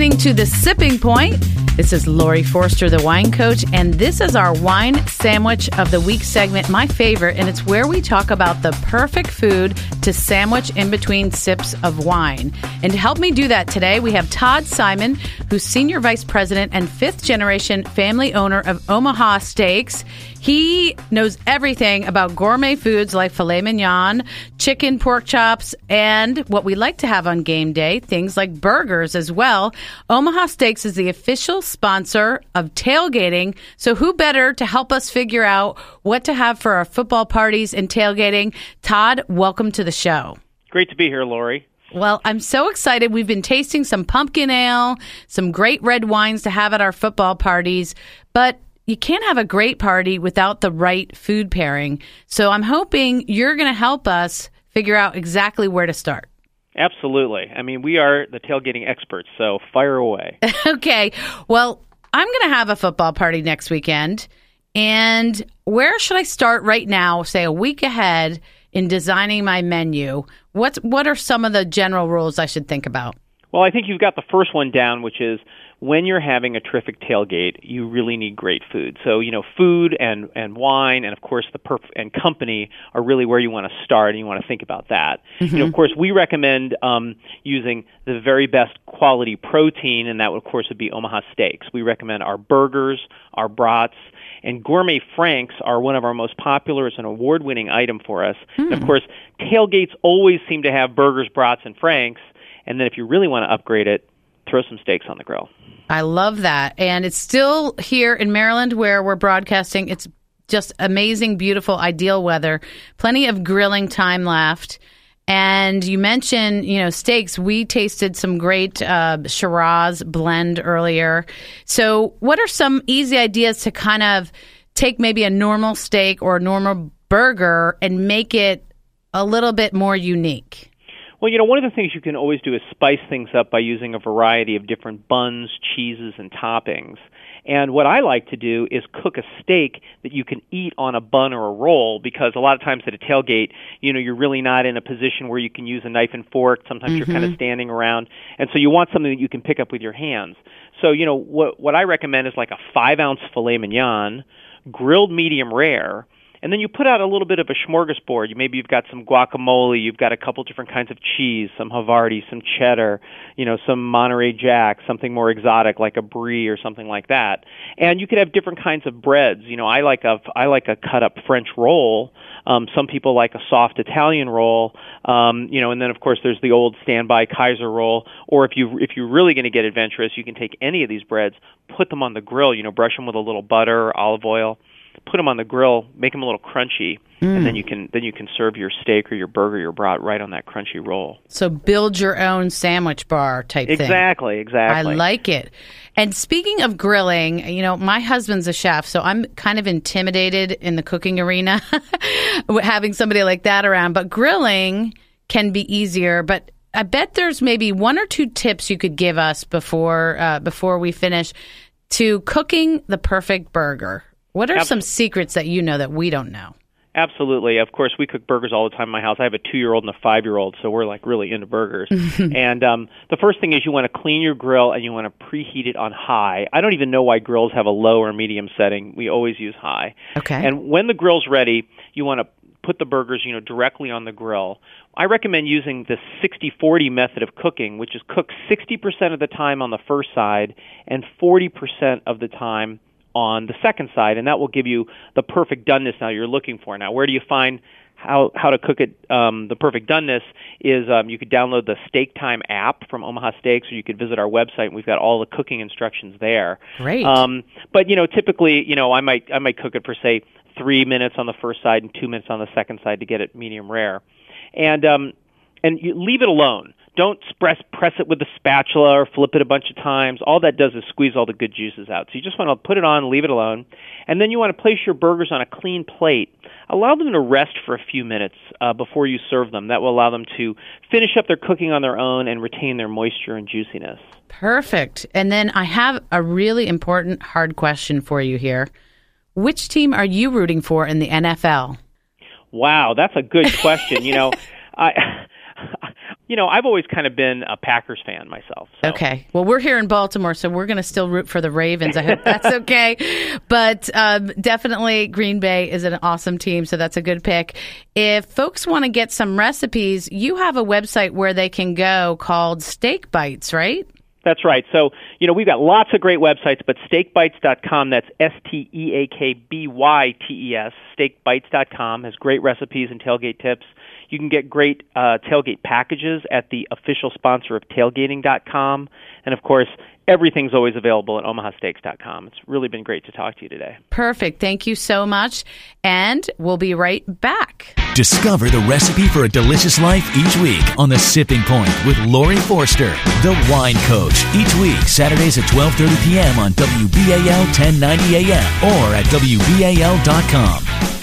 listening to The Sipping Point. This is Laurie Forster, the wine coach, and this is our wine sandwich of the week segment, my favorite, and it's where we talk about the perfect food to sandwich in between sips of wine. And to help me do that today, we have Todd Simon, who's Senior Vice President and fifth generation family owner of Omaha Steaks. He knows everything about gourmet foods like filet mignon, chicken, pork chops, and what we like to have on game day, things like burgers as well. Omaha Steaks is the official sponsor of tailgating. So who better to help us figure out what to have for our football parties and tailgating? Todd, welcome to the show. Great to be here, Laurie. Well, I'm so excited. We've been tasting some pumpkin ale, some great red wines to have at our football parties, but you can't have a great party without the right food pairing. So I'm hoping you're going to help us figure out exactly where to start. Absolutely. I mean, we are the tailgating experts, so fire away. okay. Well, I'm going to have a football party next weekend. And where should I start right now, say a week ahead, in designing my menu? What, what are some of the general rules I should think about? Well, I think you've got the first one down, which is when you're having a terrific tailgate, you really need great food. So, you know, food and, and wine and of course the perf and company are really where you want to start and you want to think about that. Mm-hmm. You know, of course, we recommend um, using the very best quality protein, and that would, of course would be Omaha steaks. We recommend our burgers, our brats, and gourmet franks are one of our most popular. It's an award-winning item for us. Mm. And of hmm. course, tailgates always seem to have burgers, brats, and franks. And then if you really want to upgrade it, throw some steaks on the grill. I love that. And it's still here in Maryland where we're broadcasting. It's just amazing, beautiful, ideal weather. Plenty of grilling time left. And you mentioned, you know, steaks. We tasted some great uh, Shiraz blend earlier. So, what are some easy ideas to kind of take maybe a normal steak or a normal burger and make it a little bit more unique? Well, you know, one of the things you can always do is spice things up by using a variety of different buns, cheeses, and toppings. And what I like to do is cook a steak that you can eat on a bun or a roll because a lot of times at a tailgate, you know, you're really not in a position where you can use a knife and fork. Sometimes mm-hmm. you're kind of standing around. And so you want something that you can pick up with your hands. So, you know, what what I recommend is like a 5 ounce filet mignon, grilled medium rare, and then you put out a little bit of a smorgasbord. Maybe you've got some guacamole, you've got a couple different kinds of cheese, some Havarti, some cheddar, you know, some Monterey Jack, something more exotic like a brie or something like that. And you could have different kinds of breads. You know, I like a I like a cut up French roll. Um, some people like a soft Italian roll. Um, you know, and then of course there's the old standby Kaiser roll. Or if you if you're really going to get adventurous, you can take any of these breads, put them on the grill. You know, brush them with a little butter, or olive oil put them on the grill, make them a little crunchy, mm. and then you can then you can serve your steak or your burger, your brat right on that crunchy roll. So build your own sandwich bar type exactly, thing. Exactly, exactly. I like it. And speaking of grilling, you know, my husband's a chef, so I'm kind of intimidated in the cooking arena having somebody like that around. But grilling can be easier, but I bet there's maybe one or two tips you could give us before uh, before we finish to cooking the perfect burger. What are Absolutely. some secrets that you know that we don't know? Absolutely. Of course, we cook burgers all the time in my house. I have a two-year-old and a five-year-old, so we're like really into burgers. and um, the first thing is you want to clean your grill and you want to preheat it on high. I don't even know why grills have a low or medium setting. We always use high. Okay. And when the grill's ready, you want to put the burgers, you know, directly on the grill. I recommend using the 60-40 method of cooking, which is cook 60% of the time on the first side and 40% of the time on the second side, and that will give you the perfect doneness now you're looking for. Now, where do you find how how to cook it um, the perfect doneness is um, you could download the Steak Time app from Omaha Steaks, or you could visit our website. and We've got all the cooking instructions there. Great. Um, but you know, typically, you know, I might I might cook it for say three minutes on the first side and two minutes on the second side to get it medium rare, and um, and you leave it alone don't press press it with a spatula or flip it a bunch of times. All that does is squeeze all the good juices out. So you just want to put it on, leave it alone, and then you want to place your burgers on a clean plate. Allow them to rest for a few minutes uh, before you serve them. That will allow them to finish up their cooking on their own and retain their moisture and juiciness. Perfect. And then I have a really important hard question for you here. Which team are you rooting for in the NFL? Wow, that's a good question. you know, I you know, I've always kind of been a Packers fan myself. So. Okay. Well, we're here in Baltimore, so we're going to still root for the Ravens. I hope that's okay. But um, definitely, Green Bay is an awesome team, so that's a good pick. If folks want to get some recipes, you have a website where they can go called Steak Bytes, right? That's right. So, you know, we've got lots of great websites, but steakbytes.com, that's S T E A K B Y T E S, steakbytes.com has great recipes and tailgate tips. You can get great uh, tailgate packages at the official sponsor of tailgating.com. And of course, everything's always available at omahasteaks.com. It's really been great to talk to you today. Perfect. Thank you so much. And we'll be right back. Discover the recipe for a delicious life each week on The Sipping Point with Laurie Forster, the wine coach. Each week, Saturdays at 12.30 p.m. on WBAL 1090 a.m. or at WBAL.com.